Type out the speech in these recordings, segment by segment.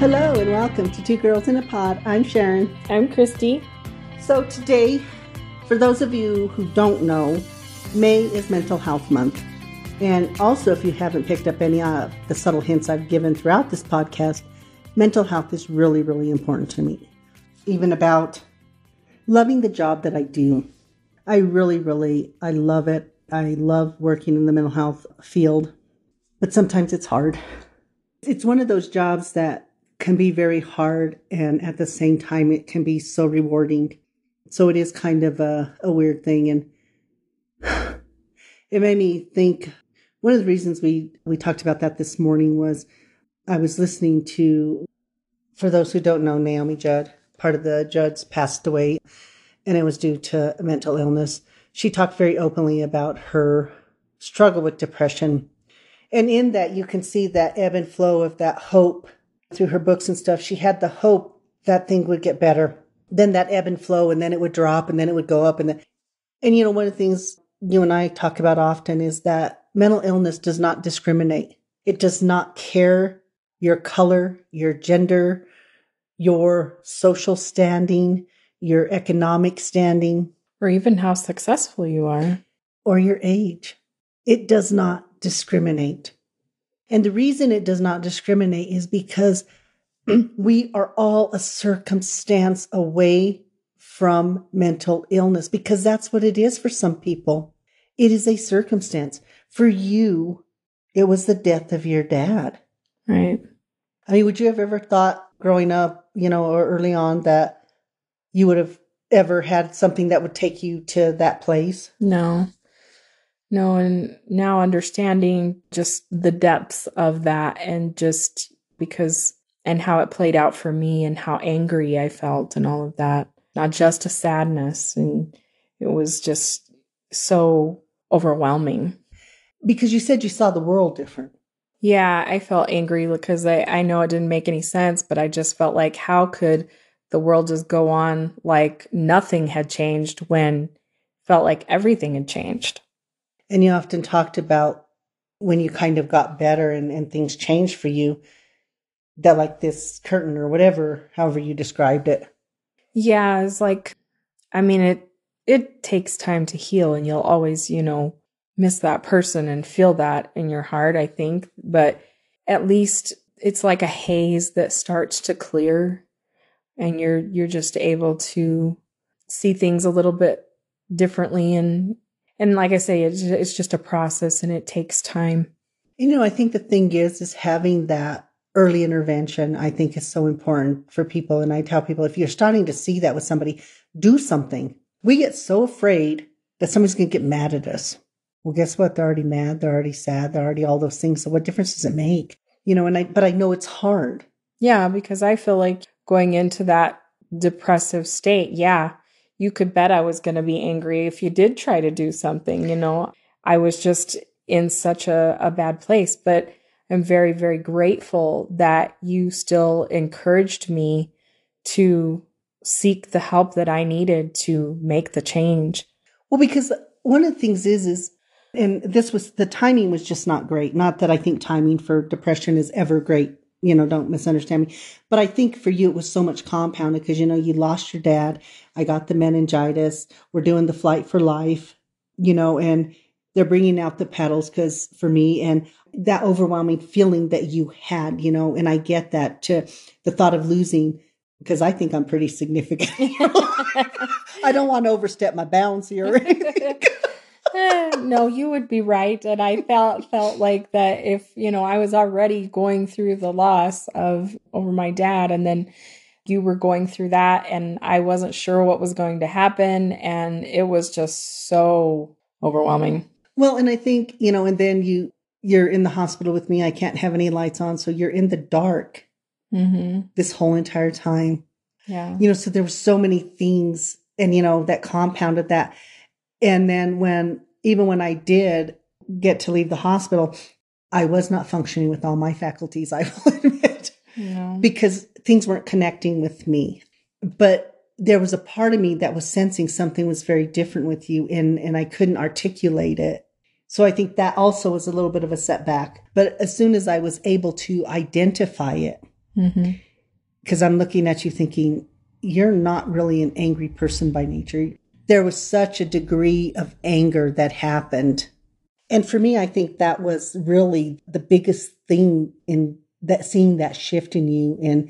Hello and welcome to Two Girls in a Pod. I'm Sharon. I'm Christy. So, today, for those of you who don't know, May is Mental Health Month. And also, if you haven't picked up any of the subtle hints I've given throughout this podcast, mental health is really, really important to me. Even about loving the job that I do. I really, really, I love it. I love working in the mental health field, but sometimes it's hard. It's one of those jobs that can be very hard and at the same time it can be so rewarding. So it is kind of a, a weird thing and it made me think one of the reasons we we talked about that this morning was I was listening to for those who don't know Naomi Judd, part of the Judds passed away and it was due to mental illness. She talked very openly about her struggle with depression. And in that you can see that ebb and flow of that hope through her books and stuff, she had the hope that thing would get better. Then that ebb and flow, and then it would drop, and then it would go up. And then, and you know, one of the things you and I talk about often is that mental illness does not discriminate. It does not care your color, your gender, your social standing, your economic standing, or even how successful you are, or your age. It does not discriminate. And the reason it does not discriminate is because we are all a circumstance away from mental illness, because that's what it is for some people. It is a circumstance. For you, it was the death of your dad. Right. I mean, would you have ever thought growing up, you know, or early on that you would have ever had something that would take you to that place? No. No, and now understanding just the depths of that and just because and how it played out for me and how angry I felt and all of that. Not just a sadness and it was just so overwhelming. Because you said you saw the world different. Yeah, I felt angry because I, I know it didn't make any sense, but I just felt like how could the world just go on like nothing had changed when felt like everything had changed. And you often talked about when you kind of got better and, and things changed for you, that like this curtain or whatever, however you described it. Yeah, it's like, I mean, it, it takes time to heal and you'll always, you know, miss that person and feel that in your heart, I think. But at least it's like a haze that starts to clear and you're, you're just able to see things a little bit differently and and like I say, it's, it's just a process and it takes time. You know, I think the thing is, is having that early intervention, I think is so important for people. And I tell people, if you're starting to see that with somebody, do something. We get so afraid that somebody's going to get mad at us. Well, guess what? They're already mad. They're already sad. They're already all those things. So what difference does it make? You know, and I, but I know it's hard. Yeah, because I feel like going into that depressive state, yeah, you could bet I was going to be angry if you did try to do something. You know, I was just in such a, a bad place, but I'm very, very grateful that you still encouraged me to seek the help that I needed to make the change. Well, because one of the things is, is, and this was the timing was just not great. Not that I think timing for depression is ever great you know, don't misunderstand me. But I think for you, it was so much compounded because, you know, you lost your dad. I got the meningitis. We're doing the flight for life, you know, and they're bringing out the petals because for me and that overwhelming feeling that you had, you know, and I get that to the thought of losing because I think I'm pretty significant. I don't want to overstep my bounds here no, you would be right. And I felt felt like that if, you know, I was already going through the loss of over my dad and then you were going through that and I wasn't sure what was going to happen and it was just so overwhelming. Well, and I think, you know, and then you you're in the hospital with me. I can't have any lights on, so you're in the dark mm-hmm. this whole entire time. Yeah. You know, so there were so many things and you know that compounded that. And then when even when I did get to leave the hospital, I was not functioning with all my faculties, I will admit, no. because things weren't connecting with me. But there was a part of me that was sensing something was very different with you and, and I couldn't articulate it. So I think that also was a little bit of a setback. But as soon as I was able to identify it, mm-hmm. because I'm looking at you thinking, you're not really an angry person by nature. There was such a degree of anger that happened. And for me, I think that was really the biggest thing in that seeing that shift in you. And,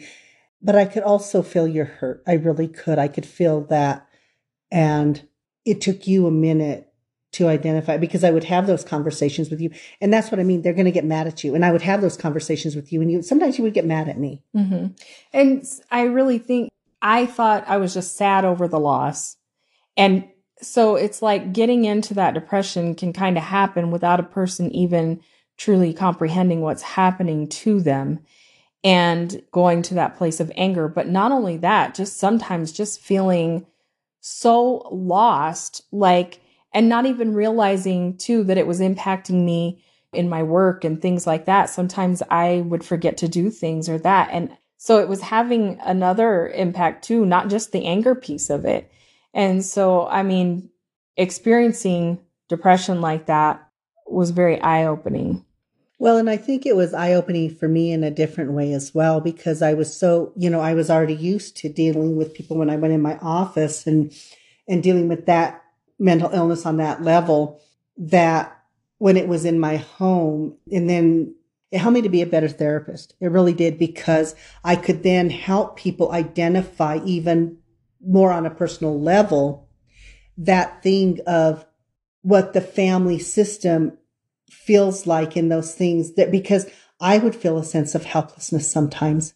but I could also feel your hurt. I really could. I could feel that. And it took you a minute to identify because I would have those conversations with you. And that's what I mean. They're going to get mad at you. And I would have those conversations with you and you, sometimes you would get mad at me. Mm-hmm. And I really think I thought I was just sad over the loss. And so it's like getting into that depression can kind of happen without a person even truly comprehending what's happening to them and going to that place of anger. But not only that, just sometimes just feeling so lost, like, and not even realizing too that it was impacting me in my work and things like that. Sometimes I would forget to do things or that. And so it was having another impact too, not just the anger piece of it. And so, I mean, experiencing depression like that was very eye opening. Well, and I think it was eye opening for me in a different way as well, because I was so, you know, I was already used to dealing with people when I went in my office and, and dealing with that mental illness on that level that when it was in my home and then it helped me to be a better therapist. It really did because I could then help people identify even more on a personal level that thing of what the family system feels like in those things that because I would feel a sense of helplessness sometimes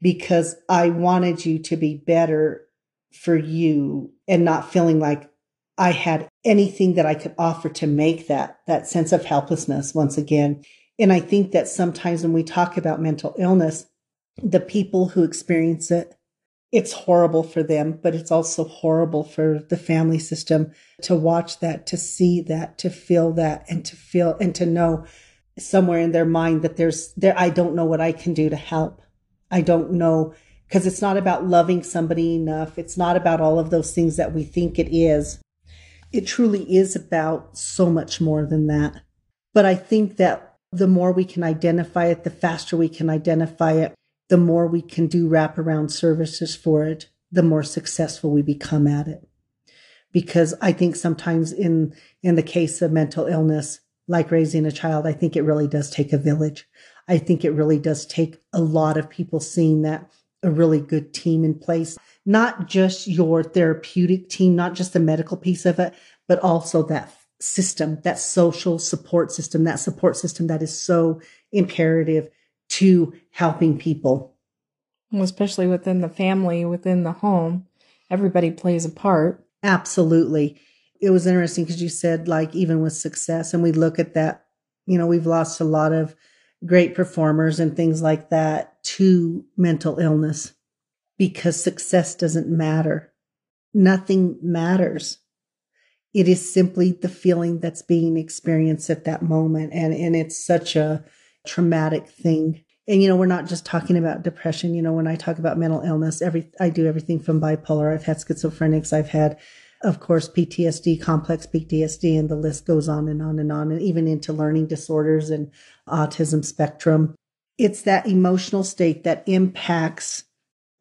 because I wanted you to be better for you and not feeling like I had anything that I could offer to make that, that sense of helplessness once again. And I think that sometimes when we talk about mental illness, the people who experience it it's horrible for them, but it's also horrible for the family system to watch that, to see that, to feel that, and to feel and to know somewhere in their mind that there's there, I don't know what I can do to help. I don't know because it's not about loving somebody enough. It's not about all of those things that we think it is. It truly is about so much more than that. But I think that the more we can identify it, the faster we can identify it, the more we can do wraparound services for it, the more successful we become at it. Because I think sometimes in, in the case of mental illness, like raising a child, I think it really does take a village. I think it really does take a lot of people seeing that a really good team in place, not just your therapeutic team, not just the medical piece of it, but also that system, that social support system, that support system that is so imperative to helping people. Especially within the family, within the home, everybody plays a part. Absolutely. It was interesting because you said, like, even with success, and we look at that, you know, we've lost a lot of great performers and things like that to mental illness because success doesn't matter. Nothing matters. It is simply the feeling that's being experienced at that moment. And, and it's such a traumatic thing. And, you know, we're not just talking about depression. You know, when I talk about mental illness, every, I do everything from bipolar. I've had schizophrenics. I've had, of course, PTSD, complex PTSD, and the list goes on and on and on, and even into learning disorders and autism spectrum. It's that emotional state that impacts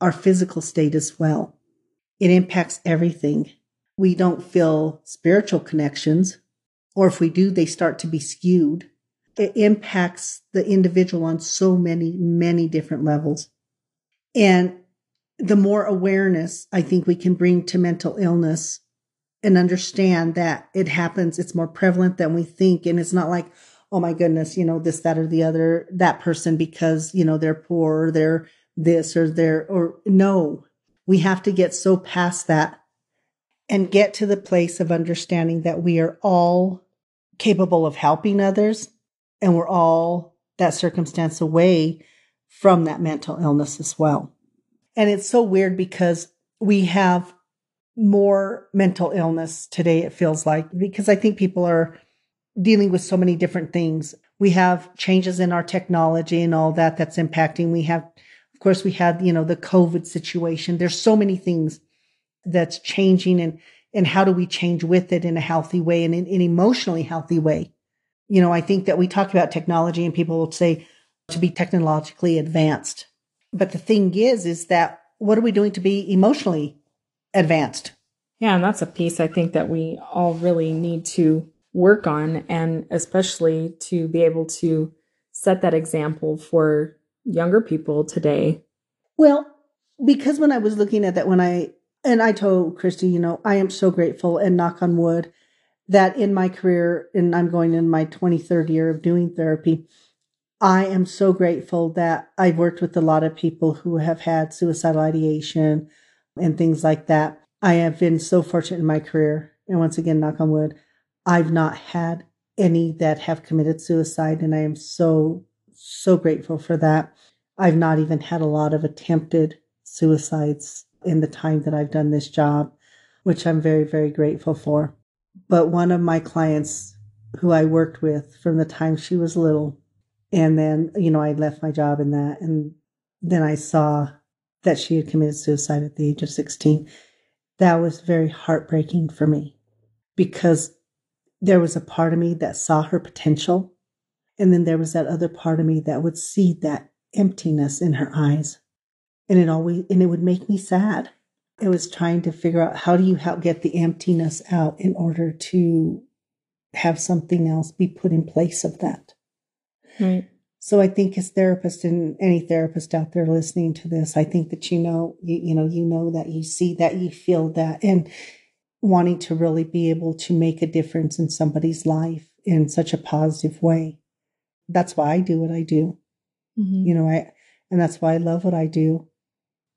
our physical state as well. It impacts everything. We don't feel spiritual connections, or if we do, they start to be skewed it impacts the individual on so many, many different levels. And the more awareness I think we can bring to mental illness and understand that it happens, it's more prevalent than we think. And it's not like, oh my goodness, you know, this, that, or the other, that person because, you know, they're poor or they're this or they're, or no, we have to get so past that and get to the place of understanding that we are all capable of helping others and we're all that circumstance away from that mental illness as well. And it's so weird because we have more mental illness today, it feels like, because I think people are dealing with so many different things. We have changes in our technology and all that that's impacting. We have, of course, we had, you know, the COVID situation. There's so many things that's changing and, and how do we change with it in a healthy way and in an emotionally healthy way? You know, I think that we talk about technology and people will say to be technologically advanced. But the thing is, is that what are we doing to be emotionally advanced? Yeah, and that's a piece I think that we all really need to work on, and especially to be able to set that example for younger people today. Well, because when I was looking at that, when I, and I told Christy, you know, I am so grateful and knock on wood that in my career, and I'm going in my 23rd year of doing therapy, I am so grateful that I've worked with a lot of people who have had suicidal ideation and things like that. I have been so fortunate in my career. And once again, knock on wood, I've not had any that have committed suicide. And I am so, so grateful for that. I've not even had a lot of attempted suicides in the time that I've done this job, which I'm very, very grateful for. But one of my clients who I worked with from the time she was little, and then, you know, I left my job in that. And then I saw that she had committed suicide at the age of 16. That was very heartbreaking for me because there was a part of me that saw her potential. And then there was that other part of me that would see that emptiness in her eyes. And it always, and it would make me sad. It was trying to figure out how do you help get the emptiness out in order to have something else be put in place of that. Right. So I think as therapists and any therapist out there listening to this, I think that you know, you, you know, you know that you see that, you feel that, and wanting to really be able to make a difference in somebody's life in such a positive way. That's why I do what I do. Mm-hmm. You know, I, and that's why I love what I do.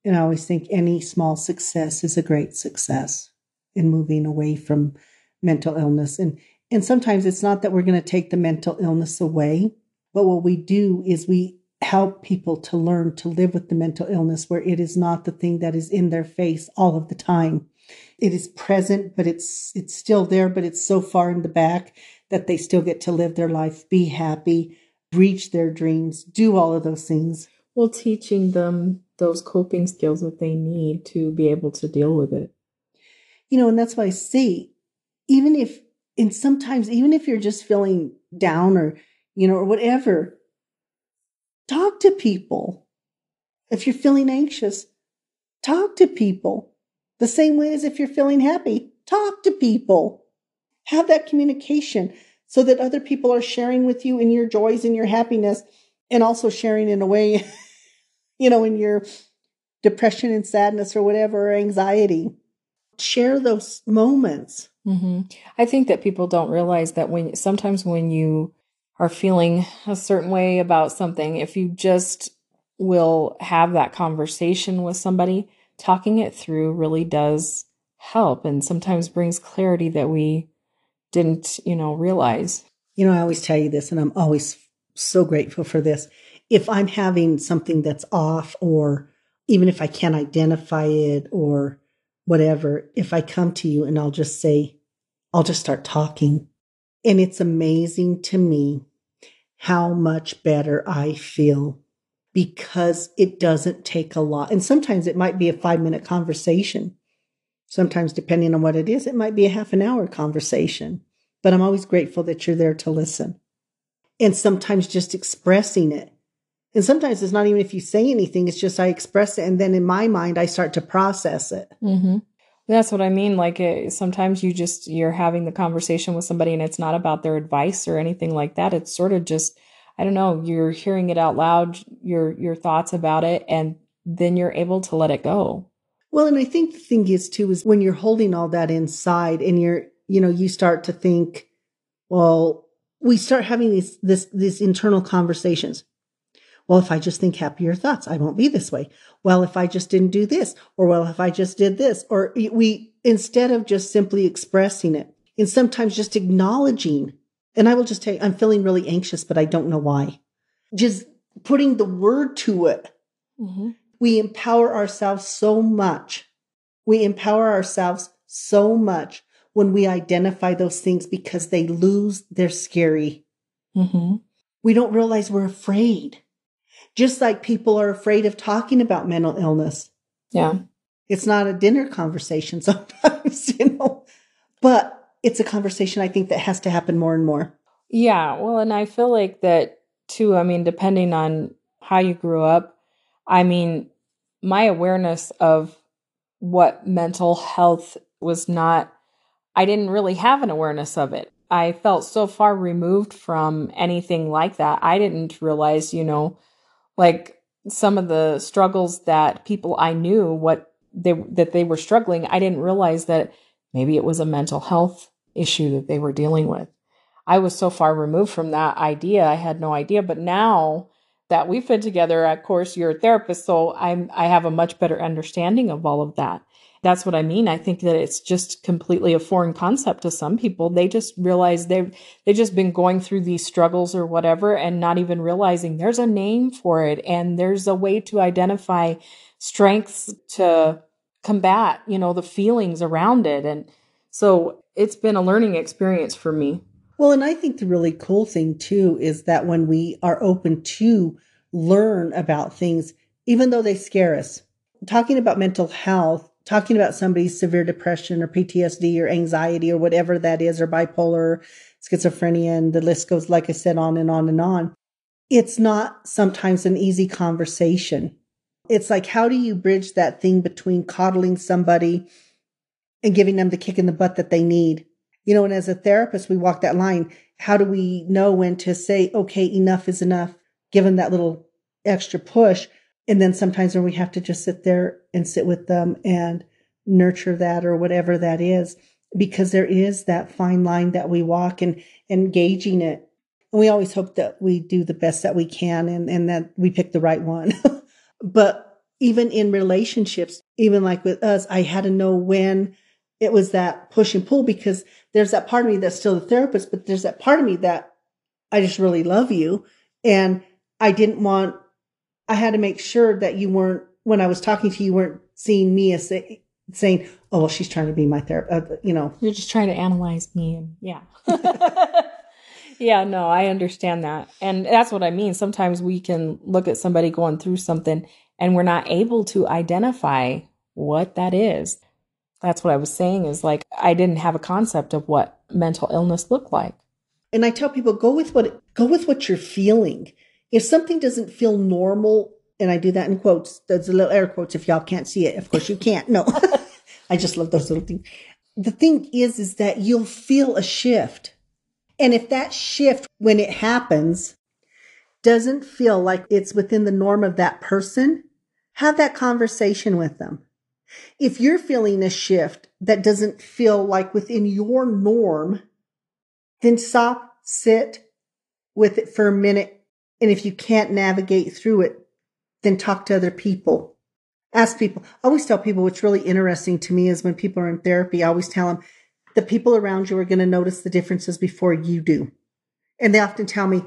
And I always think any small success is a great success in moving away from mental illness. And, and sometimes it's not that we're going to take the mental illness away but what we do is we help people to learn to live with the mental illness where it is not the thing that is in their face all of the time. It is present, but it's it's still there, but it's so far in the back that they still get to live their life, be happy, reach their dreams, do all of those things. Well, teaching them those coping skills that they need to be able to deal with it. You know, and that's why I see, even if, and sometimes, even if you're just feeling down or you know, or whatever. Talk to people. If you're feeling anxious, talk to people. The same way as if you're feeling happy, talk to people. Have that communication so that other people are sharing with you in your joys and your happiness and also sharing in a way, you know, in your depression and sadness or whatever, or anxiety. Share those moments. Mm-hmm. I think that people don't realize that when sometimes when you are feeling a certain way about something, if you just will have that conversation with somebody, talking it through really does help and sometimes brings clarity that we didn't, you know, realize. You know, I always tell you this, and I'm always so grateful for this. If I'm having something that's off, or even if I can't identify it or whatever, if I come to you and I'll just say, I'll just start talking and it's amazing to me how much better I feel because it doesn't take a lot. And sometimes it might be a five minute conversation. Sometimes, depending on what it is, it might be a half an hour conversation. But I'm always grateful that you're there to listen. And sometimes just expressing it. And sometimes it's not even if you say anything, it's just I express it. And then in my mind, I start to process it. Mm-hmm. That's what I mean. Like it, sometimes you just you're having the conversation with somebody, and it's not about their advice or anything like that. It's sort of just I don't know. You're hearing it out loud, your your thoughts about it, and then you're able to let it go. Well, and I think the thing is too is when you're holding all that inside, and you're you know you start to think, well, we start having these this these internal conversations. Well, if I just think happier thoughts, I won't be this way. Well, if I just didn't do this, or well, if I just did this, or we, instead of just simply expressing it, and sometimes just acknowledging, and I will just tell you, I'm feeling really anxious, but I don't know why. Just putting the word to it. Mm-hmm. We empower ourselves so much. We empower ourselves so much when we identify those things because they lose their scary. Mm-hmm. We don't realize we're afraid just like people are afraid of talking about mental illness. Yeah. It's not a dinner conversation sometimes, you know, but it's a conversation I think that has to happen more and more. Yeah. Well, and I feel like that too. I mean, depending on how you grew up, I mean, my awareness of what mental health was not, I didn't really have an awareness of it. I felt so far removed from anything like that. I didn't realize, you know, like some of the struggles that people I knew what they that they were struggling, I didn't realize that maybe it was a mental health issue that they were dealing with. I was so far removed from that idea, I had no idea. But now that we've been together, of course, you're a therapist, so I'm I have a much better understanding of all of that. That's what I mean. I think that it's just completely a foreign concept to some people. They just realize they've they just been going through these struggles or whatever and not even realizing there's a name for it and there's a way to identify strengths to combat, you know, the feelings around it. And so it's been a learning experience for me. Well, and I think the really cool thing too is that when we are open to learn about things, even though they scare us, talking about mental health, talking about somebody's severe depression or PTSD or anxiety or whatever that is, or bipolar, schizophrenia, and the list goes, like I said, on and on and on. It's not sometimes an easy conversation. It's like, how do you bridge that thing between coddling somebody and giving them the kick in the butt that they need? You know, and as a therapist, we walk that line. How do we know when to say, okay, enough is enough? Give them that little extra push. And then sometimes when we have to just sit there and sit with them and nurture that or whatever that is, because there is that fine line that we walk and engaging it. And we always hope that we do the best that we can and, and that we pick the right one. but even in relationships, even like with us, I had to know when it was that push and pull because there's that part of me that's still the therapist, but there's that part of me that I just really love you. And I didn't want, I had to make sure that you weren't, when I was talking to you, you weren't seeing me as say, saying, oh, well, she's trying to be my therapist, uh, you know. You're just trying to analyze me. And yeah. yeah, no, I understand that. And that's what I mean. Sometimes we can look at somebody going through something and we're not able to identify what that is. That's what I was saying is like, I didn't have a concept of what mental illness looked like. And I tell people, go with what, go with what you're feeling. If something doesn't feel normal, and I do that in quotes, those little air quotes if y'all can't see it. Of course you can't. No, I just love those little things. The thing is, is that you'll feel a shift. And if that shift, when it happens, doesn't feel like it's within the norm of that person, have that conversation with them. If you're feeling a shift that doesn't feel like within your norm, then stop, sit with it for a minute. And if you can't navigate through it, then talk to other people. Ask people. I always tell people what's really interesting to me is when people are in therapy, I always tell them the people around you are going to notice the differences before you do. And they often tell me,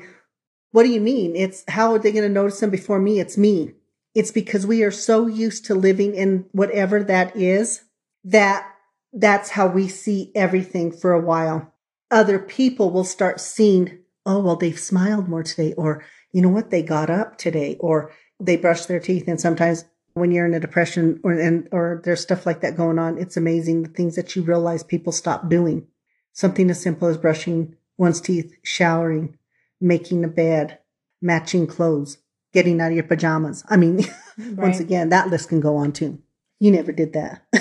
what do you mean? It's how are they going to notice them before me? It's me. It's because we are so used to living in whatever that is that that's how we see everything for a while. Other people will start seeing, oh, well, they've smiled more today, or you know what, they got up today, or they brushed their teeth. And sometimes when you're in a depression or and or there's stuff like that going on, it's amazing the things that you realize people stop doing. Something as simple as brushing one's teeth, showering, making a bed, matching clothes getting out of your pajamas. I mean, right. once again, that list can go on too. You never did that.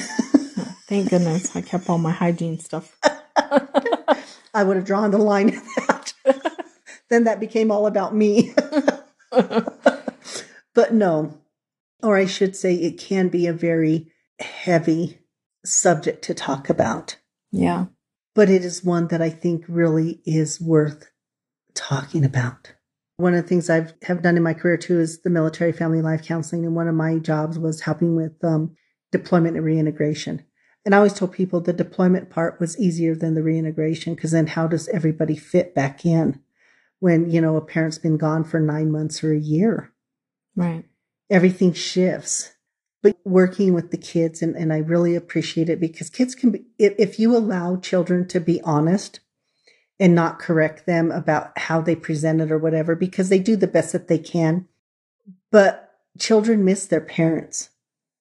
Thank goodness. I kept all my hygiene stuff. I would have drawn the line. Then that became all about me. but no, or I should say, it can be a very heavy subject to talk about. Yeah. But it is one that I think really is worth talking about. One of the things I've have done in my career too is the military family life counseling, and one of my jobs was helping with um, deployment and reintegration. And I always told people the deployment part was easier than the reintegration because then how does everybody fit back in when you know a parent's been gone for nine months or a year? Right. Everything shifts. But working with the kids, and, and I really appreciate it because kids can be, if, if you allow children to be honest, and not correct them about how they present it or whatever because they do the best that they can. But children miss their parents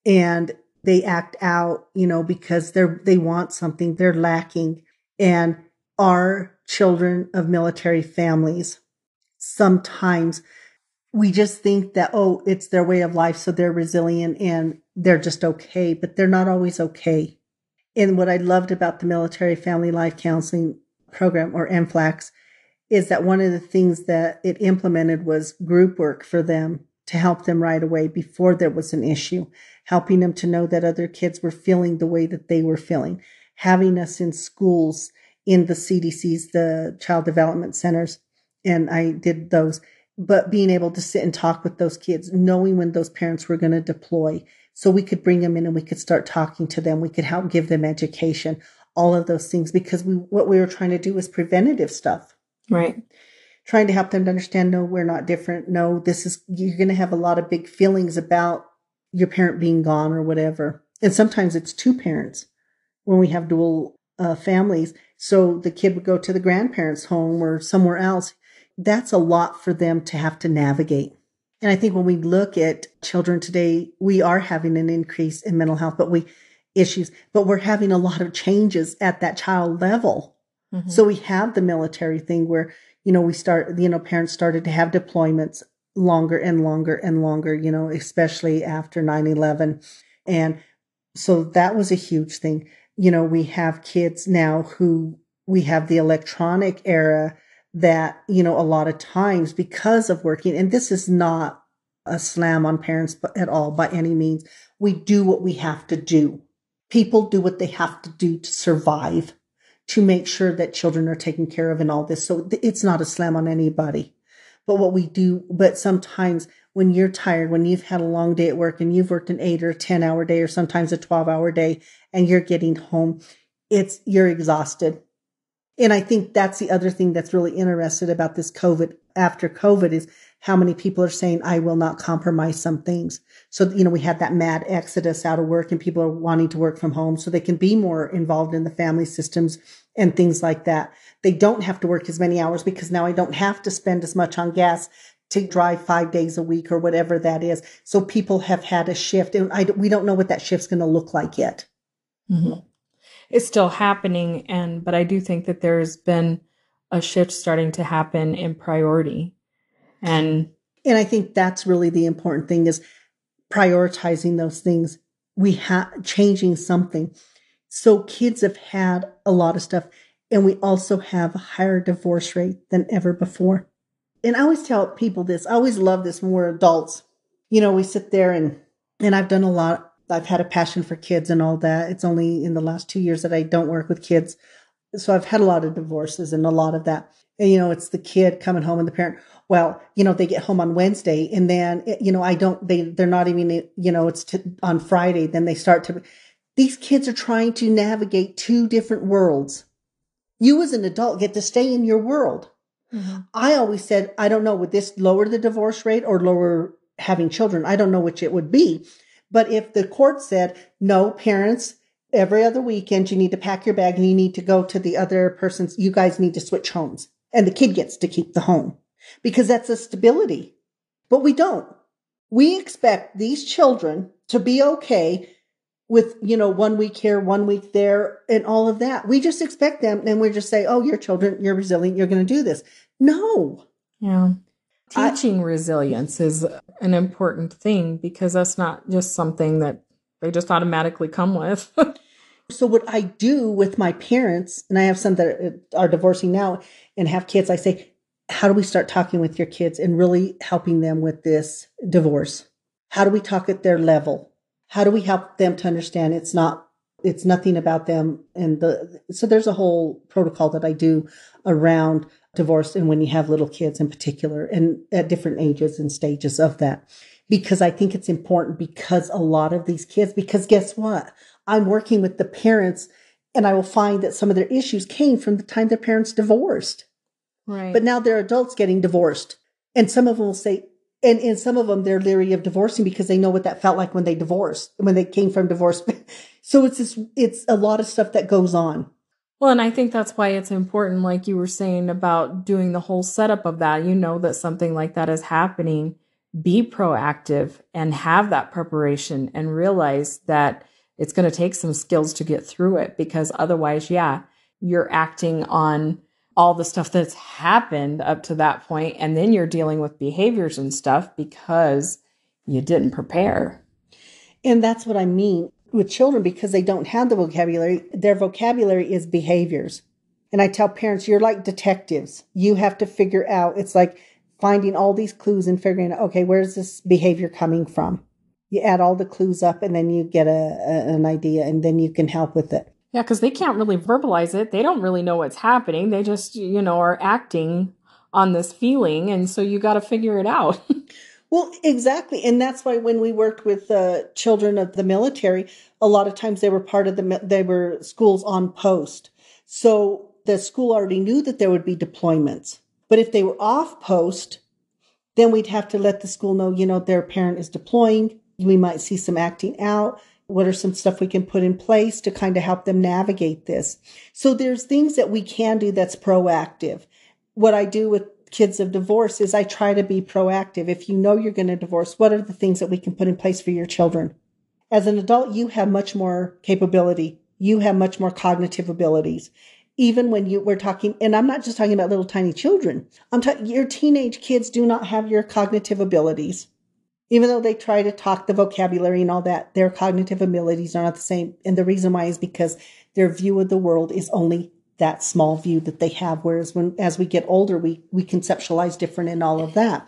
and they act out, you know, because they're, they want something, they're lacking. And our children of military families sometimes we just think that, oh, it's their way of life. So they're resilient and they're just okay, but they're not always okay. And what I loved about the military family life counseling program or MFLACS is that one of the things that it implemented was group work for them to help them right away before there was an issue, helping them to know that other kids were feeling the way that they were feeling, having us in schools in the CDCs, the child development centers. And I did those, but being able to sit and talk with those kids, knowing when those parents were going to deploy. So we could bring them in and we could start talking to them. We could help give them education, all of those things, because we, what we were trying to do was preventative stuff. Right. Trying to help them to understand, no, we're not different. No, this is, you're going to have a lot of big feelings about your parent being gone or whatever. And sometimes it's two parents when we have dual uh, families. So the kid would go to the grandparents' home or somewhere else. That's a lot for them to have to navigate. And I think when we look at children today, we are having an increase in mental health, but we issues, but we're having a lot of changes at that child level. Mm-hmm. So we have the military thing where, you know, we start, you know, parents started to have deployments longer and longer and longer, you know, especially after 9 11. And so that was a huge thing. You know, we have kids now who we have the electronic era that, you know, a lot of times because of working, and this is not a slam on parents at all by any means. We do what we have to do. People do what they have to do to survive to make sure that children are taken care of and all this. So it's not a slam on anybody. But what we do, but sometimes when you're tired, when you've had a long day at work and you've worked an eight or 10 hour day or sometimes a 12 hour day and you're getting home, it's, you're exhausted. And I think that's the other thing that's really interested about this COVID after COVID is how many people are saying, I will not compromise some things. So, you know, we had that mad exodus out of work and people are wanting to work from home so they can be more involved in the family systems and things like that. They don't have to work as many hours because now I don't have to spend as much on gas to drive five days a week or whatever that is. So people have had a shift and I, we don't know what that shift's going to look like yet. Mm-hmm. It's still happening. And, but I do think that there's been a shift starting to happen in priority and and I think that's really the important thing is prioritizing those things. We have changing something. So kids have had a lot of stuff and we also have a higher divorce rate than ever before. And I always tell people this. I always love this when we're adults. You know, we sit there and and I've done a lot. I've had a passion for kids and all that. It's only in the last 2 years that I don't work with kids. So I've had a lot of divorces and a lot of that. And you know, it's the kid coming home and the parent, well, you know, they get home on Wednesday and then, you know, I don't, they, they're not even, you know, it's to, on Friday. Then they start to, these kids are trying to navigate two different worlds. You as an adult get to stay in your world. Mm-hmm. I always said, I don't know, would this lower the divorce rate or lower having children? I don't know which it would be. But if the court said, no, parents, every other weekend, you need to pack your bag and you need to go to the other person's, you guys need to switch homes and the kid gets to keep the home because that's a stability. But we don't. We expect these children to be okay with, you know, one week here, one week there, and all of that. We just expect them and we just say, oh, you're children, you're resilient, you're going to do this. No. Yeah. Teaching I, resilience is an important thing because that's not just something that they just automatically come with. so, what I do with my parents, and I have some that are divorcing now and have kids, I say, how do we start talking with your kids and really helping them with this divorce? How do we talk at their level? How do we help them to understand it's not, it's nothing about them? And the, so there's a whole protocol that I do around divorce and when you have little kids in particular and at different ages and stages of that. Because I think it's important because a lot of these kids, because guess what? I'm working with the parents and I will find that some of their issues came from the time their parents divorced. Right. But now they're adults getting divorced. And some of them will say, and, and some of them they're leery of divorcing because they know what that felt like when they divorced, when they came from divorce. so it's this, it's a lot of stuff that goes on. Well, and I think that's why it's important, like you were saying about doing the whole setup of that. You know that something like that is happening. Be proactive and have that preparation and realize that it's going to take some skills to get through it because otherwise, yeah, you're acting on all the stuff that's happened up to that point and then you're dealing with behaviors and stuff because you didn't prepare. And that's what i mean with children because they don't have the vocabulary. Their vocabulary is behaviors. And i tell parents you're like detectives. You have to figure out it's like finding all these clues and figuring out okay where's this behavior coming from? You add all the clues up and then you get a, a an idea and then you can help with it yeah, because they can't really verbalize it. They don't really know what's happening. They just, you know, are acting on this feeling. And so you got to figure it out. well, exactly. And that's why when we worked with uh, children of the military, a lot of times they were part of the, they were schools on post. So the school already knew that there would be deployments. But if they were off post, then we'd have to let the school know, you know, their parent is deploying. We might see some acting out what are some stuff we can put in place to kind of help them navigate this? So there's things that we can do that's proactive. What I do with kids of divorce is I try to be proactive. If you know you're going to divorce, what are the things that we can put in place for your children? As an adult, you have much more capability. You have much more cognitive abilities. Even when you we're talking, and I'm not just talking about little tiny children. I'm talking your teenage kids do not have your cognitive abilities even though they try to talk the vocabulary and all that, their cognitive abilities are not the same. And the reason why is because their view of the world is only that small view that they have. Whereas when, as we get older, we, we conceptualize different and all of that.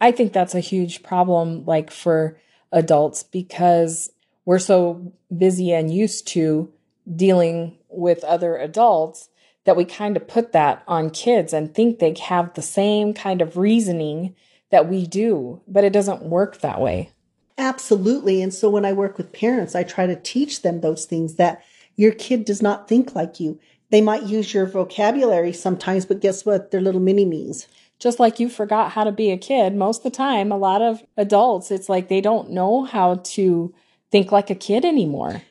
I think that's a huge problem, like for adults, because we're so busy and used to dealing with other adults that we kind of put that on kids and think they have the same kind of reasoning that we do, but it doesn't work that way. Absolutely. And so when I work with parents, I try to teach them those things that your kid does not think like you. They might use your vocabulary sometimes, but guess what? They're little mini me's. Just like you forgot how to be a kid, most of the time, a lot of adults, it's like they don't know how to think like a kid anymore.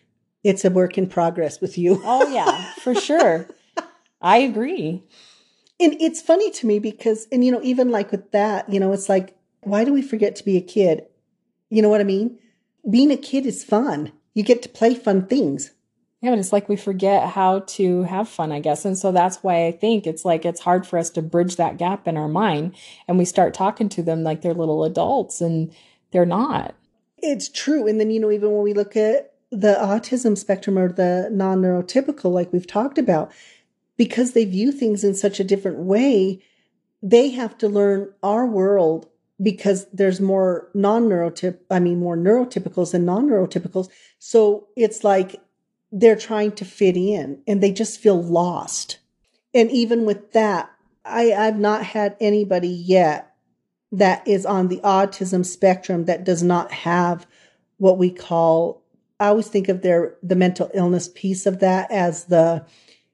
It's a work in progress with you. oh, yeah, for sure. I agree. And it's funny to me because, and you know, even like with that, you know, it's like, why do we forget to be a kid? You know what I mean? Being a kid is fun. You get to play fun things. Yeah, but it's like we forget how to have fun, I guess. And so that's why I think it's like it's hard for us to bridge that gap in our mind and we start talking to them like they're little adults and they're not. It's true. And then, you know, even when we look at the autism spectrum or the non neurotypical, like we've talked about, because they view things in such a different way, they have to learn our world because there's more non-neurotyp I mean more neurotypicals than non-neurotypicals. So it's like they're trying to fit in and they just feel lost. And even with that, I, I've not had anybody yet that is on the autism spectrum that does not have what we call I always think of their the mental illness piece of that as the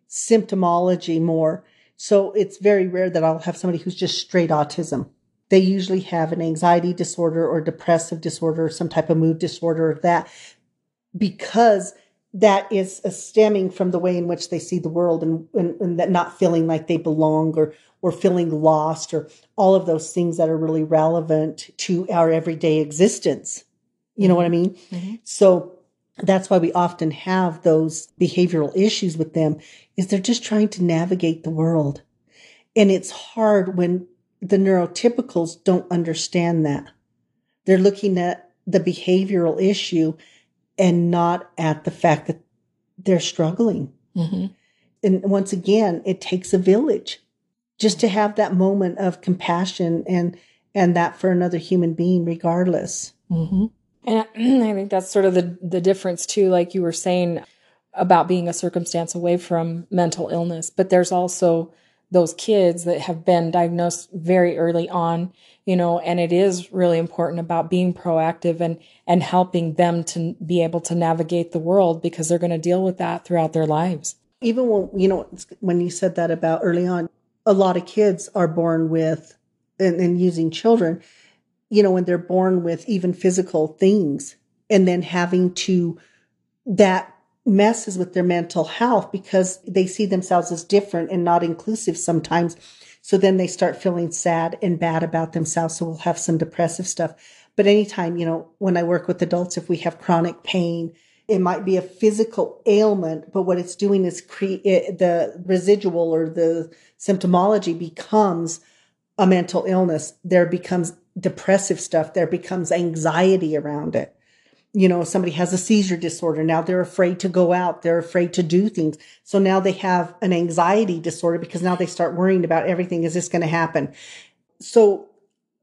symptomology more. So it's very rare that I'll have somebody who's just straight autism. They usually have an anxiety disorder or depressive disorder or some type of mood disorder or that because that is stemming from the way in which they see the world and, and, and, that not feeling like they belong or or feeling lost or all of those things that are really relevant to our everyday existence. You know what I mean? Mm-hmm. So that's why we often have those behavioral issues with them is they're just trying to navigate the world. And it's hard when the neurotypicals don't understand that. They're looking at the behavioral issue and not at the fact that they're struggling. Mm-hmm. And once again, it takes a village just to have that moment of compassion and and that for another human being, regardless. Mm-hmm. And I think that's sort of the the difference too, like you were saying about being a circumstance away from mental illness. But there's also those kids that have been diagnosed very early on, you know, and it is really important about being proactive and and helping them to be able to navigate the world because they're going to deal with that throughout their lives. Even when you know when you said that about early on, a lot of kids are born with and, and using children you know, when they're born with even physical things and then having to, that messes with their mental health because they see themselves as different and not inclusive sometimes. So then they start feeling sad and bad about themselves. So we'll have some depressive stuff. But anytime, you know, when I work with adults, if we have chronic pain It might be a physical ailment, but what it's doing is create the residual or the symptomology becomes a mental illness. There becomes depressive stuff. There becomes anxiety around it. You know, somebody has a seizure disorder. Now they're afraid to go out. They're afraid to do things. So now they have an anxiety disorder because now they start worrying about everything. Is this going to happen? So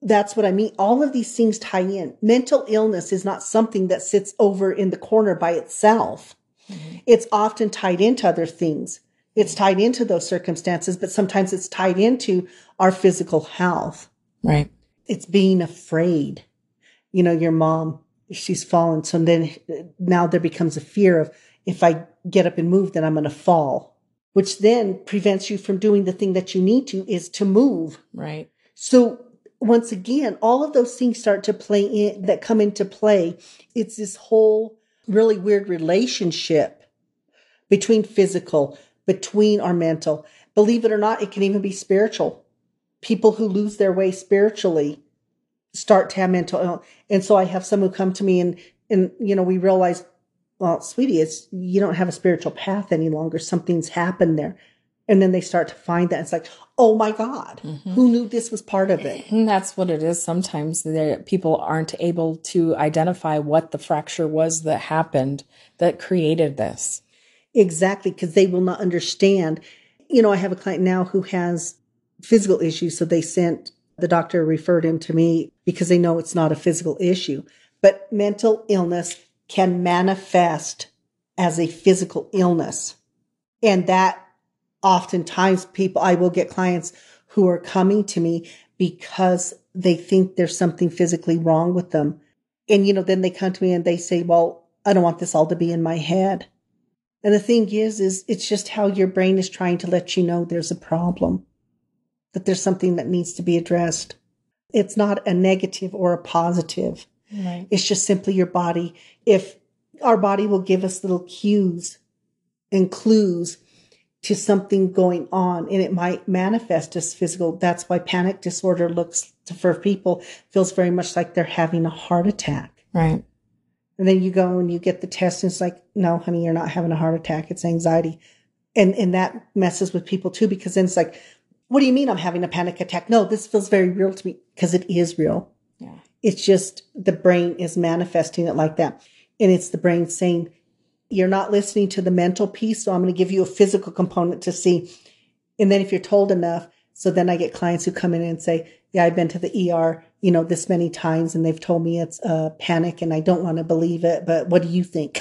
that's what I mean. All of these things tie in. Mental illness is not something that sits over in the corner by itself. Mm-hmm. It's often tied into other things. It's tied into those circumstances, but sometimes it's tied into our physical health. Right. It's being afraid. You know, your mom, she's fallen. So then now there becomes a fear of if I get up and move, then I'm going to fall, which then prevents you from doing the thing that you need to is to move. Right. So once again, all of those things start to play in that come into play. It's this whole really weird relationship between physical, between our mental. Believe it or not, it can even be spiritual. People who lose their way spiritually start to have mental illness. And so I have some who come to me and, and, you know, we realize, well, sweetie, it's, you don't have a spiritual path any longer. Something's happened there. And then they start to find that it's like, oh my God, mm-hmm. who knew this was part of it? And that's what it is. Sometimes that people aren't able to identify what the fracture was that happened that created this. Exactly, because they will not understand. You know, I have a client now who has physical issues. So they sent the doctor referred him to me because they know it's not a physical issue. But mental illness can manifest as a physical illness. And that oftentimes people, I will get clients who are coming to me because they think there's something physically wrong with them. And, you know, then they come to me and they say, well, I don't want this all to be in my head. And the thing is, is it's just how your brain is trying to let you know there's a problem, that there's something that needs to be addressed. It's not a negative or a positive. Right. It's just simply your body. If our body will give us little cues and clues to something going on and it might manifest as physical. That's why panic disorder looks to, for people feels very much like they're having a heart attack. Right. And then you go and you get the test and it's like, no, honey, you're not having a heart attack. It's anxiety. And, and that messes with people too, because then it's like, what do you mean I'm having a panic attack? No, this feels very real to me because it is real. Yeah. It's just the brain is manifesting it like that. And it's the brain saying, you're not listening to the mental piece. So I'm going to give you a physical component to see. And then if you're told enough, so then I get clients who come in and say, yeah, I've been to the ER, you know, this many times and they've told me it's a panic and I don't want to believe it, but what do you think?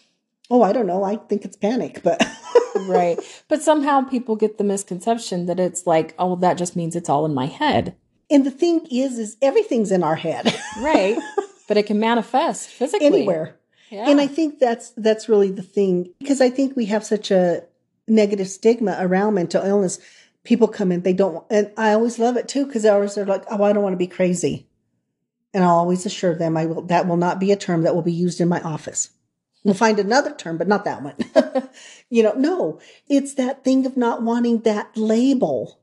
oh, I don't know. I think it's panic, but. right. But somehow people get the misconception that it's like, oh, well, that just means it's all in my head. And the thing is, is everything's in our head. right. But it can manifest physically. Anywhere. Yeah. And I think that's that's really the thing because I think we have such a negative stigma around mental illness. People come in, they don't, and I always love it too because they always are like, "Oh, I don't want to be crazy," and I'll always assure them, "I will." That will not be a term that will be used in my office. We'll find another term, but not that one. you know, no, it's that thing of not wanting that label.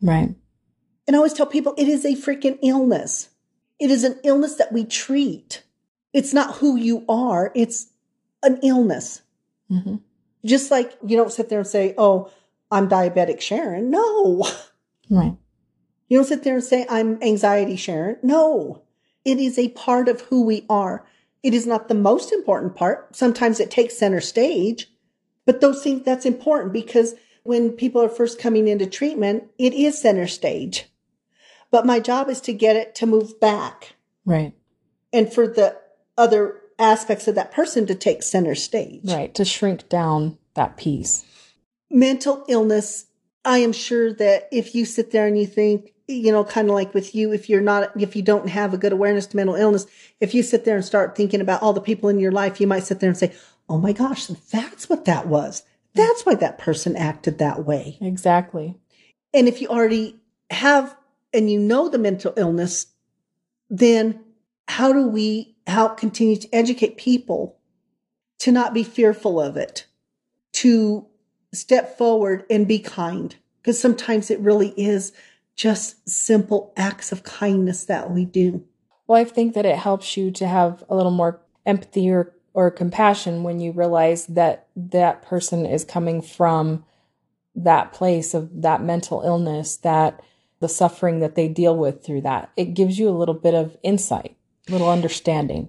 Right. And I always tell people it is a freaking illness. It is an illness that we treat. It's not who you are. It's an illness. Mm-hmm. Just like you don't sit there and say, Oh, I'm diabetic Sharon. No. Right. You don't sit there and say, I'm anxiety Sharon. No. It is a part of who we are. It is not the most important part. Sometimes it takes center stage, but those things that's important because when people are first coming into treatment, it is center stage. But my job is to get it to move back. Right. And for the other aspects of that person to take center stage. Right, to shrink down that piece. Mental illness, I am sure that if you sit there and you think, you know, kind of like with you, if you're not, if you don't have a good awareness to mental illness, if you sit there and start thinking about all the people in your life, you might sit there and say, oh my gosh, that's what that was. That's why that person acted that way. Exactly. And if you already have and you know the mental illness, then how do we help continue to educate people to not be fearful of it, to step forward and be kind. Because sometimes it really is just simple acts of kindness that we do. Well, I think that it helps you to have a little more empathy or or compassion when you realize that that person is coming from that place of that mental illness, that the suffering that they deal with through that. It gives you a little bit of insight, a little understanding.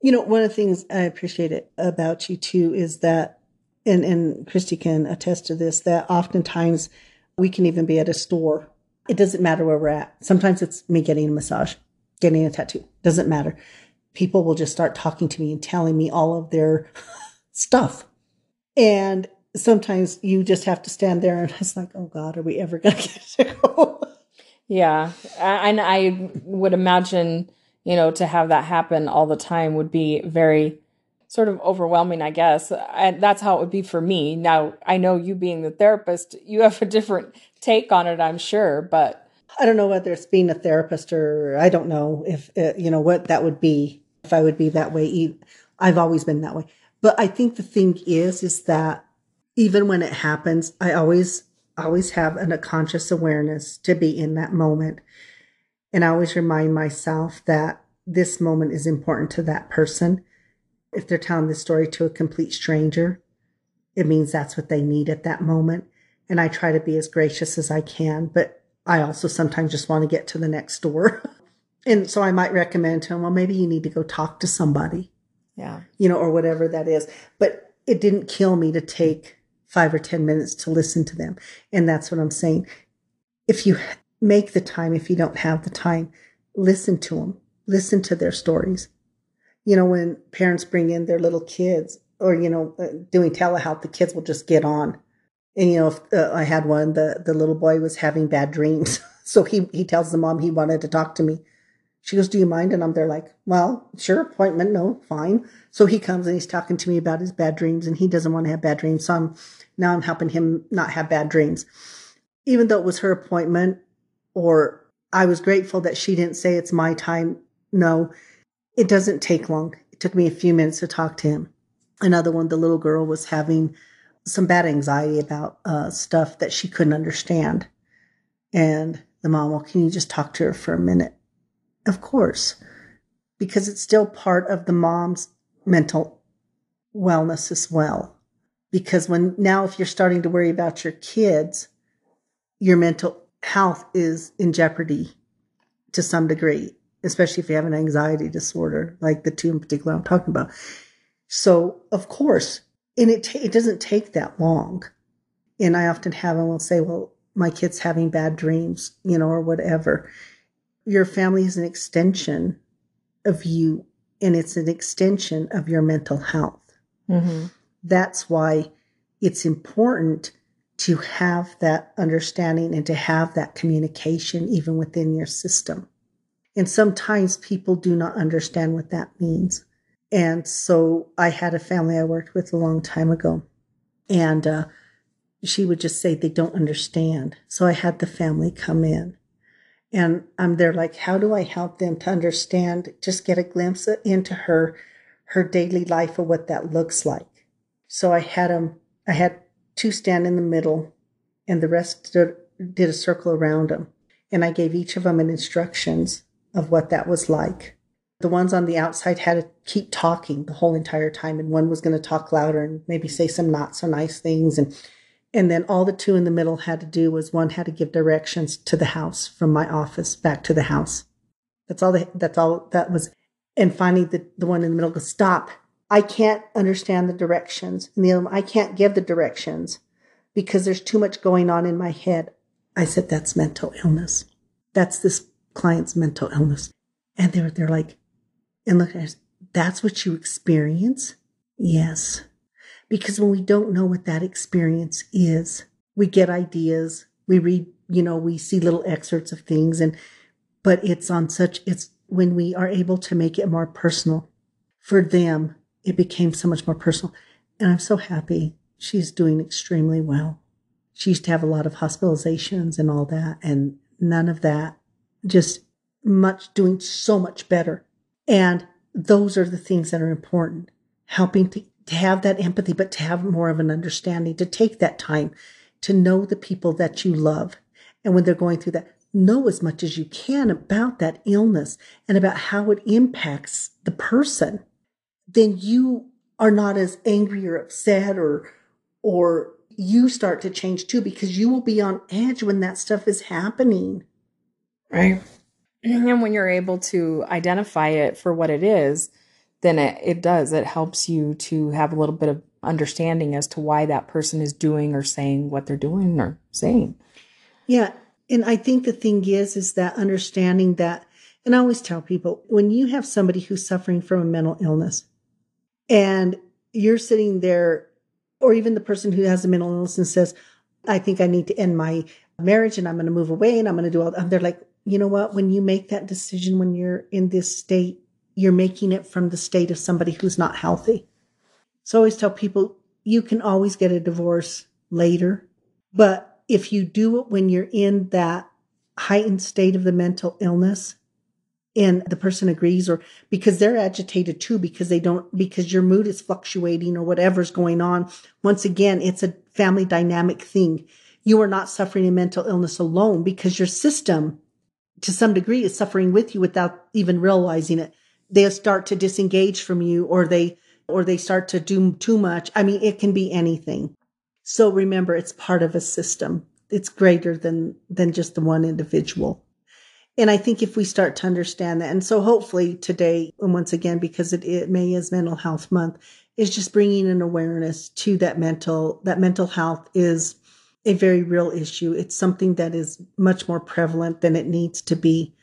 You know, one of the things I appreciate it about you too is that, and, and Christy can attest to this, that oftentimes we can even be at a store. It doesn't matter where we're at. Sometimes it's me getting a massage, getting a tattoo. Doesn't matter. People will just start talking to me and telling me all of their stuff. And sometimes you just have to stand there and it's like, oh God, are we ever going to get to go? Yeah. And I would imagine, you know, to have that happen all the time would be very sort of overwhelming, I guess. And that's how it would be for me. Now, I know you being the therapist, you have a different take on it, I'm sure, but. I don't know whether it's being a therapist or I don't know if, uh, you know, what that would be, if I would be that way. I've always been that way. But I think the thing is, is that even when it happens, I always, always have an, a conscious awareness to be in that moment. And I always remind myself that this moment is important to that person. If they're telling the story to a complete stranger, it means that's what they need at that moment. And I try to be as gracious as I can, but I also sometimes just want to get to the next door. and so I might recommend to them, well, maybe you need to go talk to somebody. Yeah. You know, or whatever that is. But it didn't kill me to take five or 10 minutes to listen to them. And that's what I'm saying. If you make the time, if you don't have the time, listen to them, listen to their stories. You know, when parents bring in their little kids or, you know, uh, doing telehealth, the kids will just get on. And, you know, if uh, I had one, the, the little boy was having bad dreams. so he, he tells the mom he wanted to talk to me. She goes, Do you mind? And I'm there like, Well, sure, appointment. No, fine. So he comes and he's talking to me about his bad dreams and he doesn't want to have bad dreams. So I'm now I'm helping him not have bad dreams. Even though it was her appointment, or I was grateful that she didn't say it's my time. No, it doesn't take long. It took me a few minutes to talk to him. Another one, the little girl was having some bad anxiety about uh, stuff that she couldn't understand. And the mom, well, can you just talk to her for a minute? Of course, because it's still part of the mom's mental wellness as well because when now if you're starting to worry about your kids your mental health is in jeopardy to some degree especially if you have an anxiety disorder like the two in particular i'm talking about. So of course and it, t- it doesn't take that long. And i often have them will say well my kid's having bad dreams you know or whatever. Your family is an extension of you and it's an extension of your mental health. Mm-hmm. That's why it's important to have that understanding and to have that communication even within your system. And sometimes people do not understand what that means. And so I had a family I worked with a long time ago, and uh, she would just say they don't understand. So I had the family come in, and I'm there like, how do I help them to understand? Just get a glimpse into her, her daily life of what that looks like. So I had them, I had two stand in the middle and the rest did, did a circle around them. And I gave each of them an instructions of what that was like. The ones on the outside had to keep talking the whole entire time, and one was going to talk louder and maybe say some not so nice things. And and then all the two in the middle had to do was one had to give directions to the house from my office back to the house. That's all. That's all that was. And finally, the the one in the middle goes, "Stop! I can't understand the directions. And the other one, I can't give the directions because there's too much going on in my head. I said, that's mental illness. That's this client's mental illness. And they're, they're like, and look that's what you experience? Yes. Because when we don't know what that experience is, we get ideas, we read, you know, we see little excerpts of things and, but it's on such, it's when we are able to make it more personal for them it became so much more personal. And I'm so happy she's doing extremely well. She used to have a lot of hospitalizations and all that, and none of that. Just much doing so much better. And those are the things that are important. Helping to, to have that empathy, but to have more of an understanding, to take that time to know the people that you love. And when they're going through that, know as much as you can about that illness and about how it impacts the person then you are not as angry or upset or, or you start to change too because you will be on edge when that stuff is happening. Right. And when you're able to identify it for what it is, then it, it does. It helps you to have a little bit of understanding as to why that person is doing or saying what they're doing or saying. Yeah. And I think the thing is, is that understanding that, and I always tell people when you have somebody who's suffering from a mental illness and you're sitting there, or even the person who has a mental illness and says, I think I need to end my marriage and I'm going to move away and I'm going to do all that. They're like, you know what? When you make that decision, when you're in this state, you're making it from the state of somebody who's not healthy. So I always tell people you can always get a divorce later, but if you do it when you're in that heightened state of the mental illness and the person agrees or because they're agitated too because they don't because your mood is fluctuating or whatever's going on once again it's a family dynamic thing you are not suffering a mental illness alone because your system to some degree is suffering with you without even realizing it. They'll start to disengage from you or they or they start to do too much. I mean it can be anything. So remember it's part of a system. It's greater than than just the one individual. And I think if we start to understand that, and so hopefully today, and once again, because it, it May is Mental Health Month, is just bringing an awareness to that mental that mental health is a very real issue. It's something that is much more prevalent than it needs to be,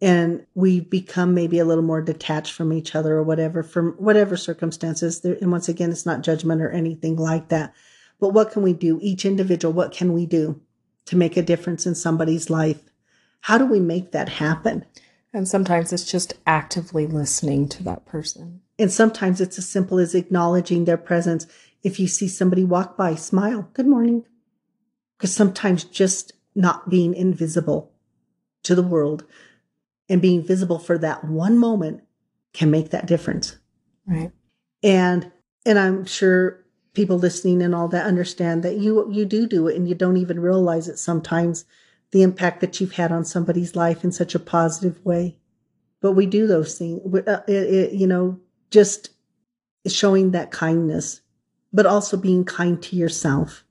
and we've become maybe a little more detached from each other or whatever from whatever circumstances. And once again, it's not judgment or anything like that. But what can we do? Each individual, what can we do to make a difference in somebody's life? How do we make that happen? And sometimes it's just actively listening to that person. And sometimes it's as simple as acknowledging their presence. If you see somebody walk by, smile, good morning. Because sometimes just not being invisible to the world and being visible for that one moment can make that difference. Right. And and I'm sure people listening and all that understand that you you do do it and you don't even realize it sometimes the impact that you've had on somebody's life in such a positive way. But we do those things, uh, it, it, you know, just showing that kindness, but also being kind to yourself.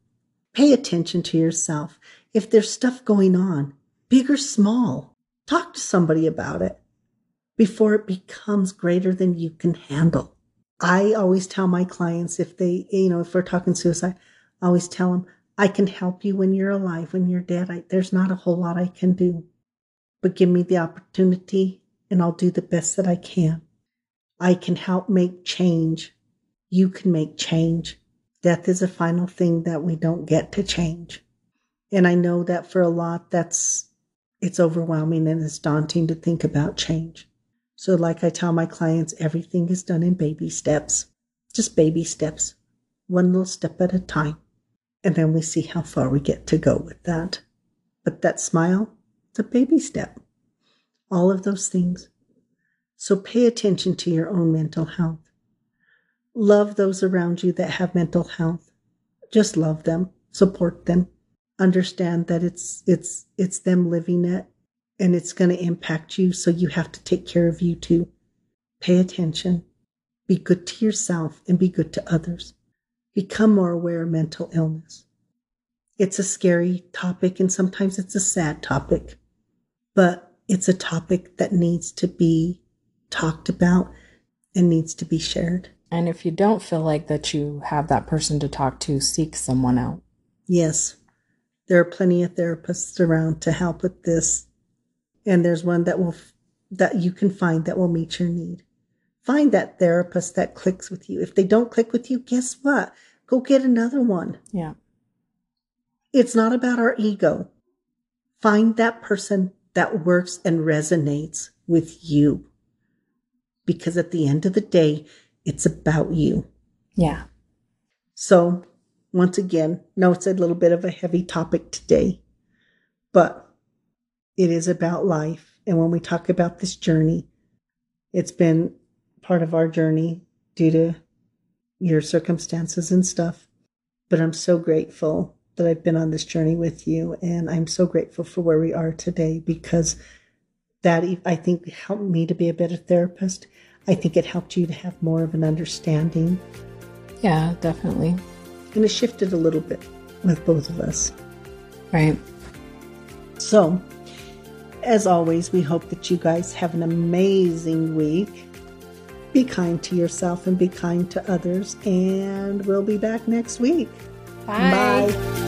Pay attention to yourself. If there's stuff going on, big or small, talk to somebody about it before it becomes greater than you can handle. I always tell my clients if they, you know, if we're talking suicide, I always tell them, I can help you when you're alive. When you're dead, I, there's not a whole lot I can do. But give me the opportunity and I'll do the best that I can. I can help make change. You can make change. Death is a final thing that we don't get to change. And I know that for a lot, that's, it's overwhelming and it's daunting to think about change. So, like I tell my clients, everything is done in baby steps, just baby steps, one little step at a time. And then we see how far we get to go with that. But that smile, it's a baby step. All of those things. So pay attention to your own mental health. Love those around you that have mental health. Just love them, support them. Understand that it's it's it's them living it and it's going to impact you so you have to take care of you too. Pay attention. Be good to yourself and be good to others become more aware of mental illness. It's a scary topic and sometimes it's a sad topic, but it's a topic that needs to be talked about and needs to be shared. And if you don't feel like that you have that person to talk to, seek someone out. Yes. There are plenty of therapists around to help with this. And there's one that will that you can find that will meet your need. Find that therapist that clicks with you. If they don't click with you, guess what? Go get another one. Yeah. It's not about our ego. Find that person that works and resonates with you. Because at the end of the day, it's about you. Yeah. So, once again, no, it's a little bit of a heavy topic today, but it is about life. And when we talk about this journey, it's been part of our journey due to your circumstances and stuff. But I'm so grateful that I've been on this journey with you. And I'm so grateful for where we are today because that I think helped me to be a better therapist. I think it helped you to have more of an understanding. Yeah, definitely. And it shifted a little bit with both of us. Right. So, as always, we hope that you guys have an amazing week. Be kind to yourself and be kind to others. And we'll be back next week. Bye. Bye.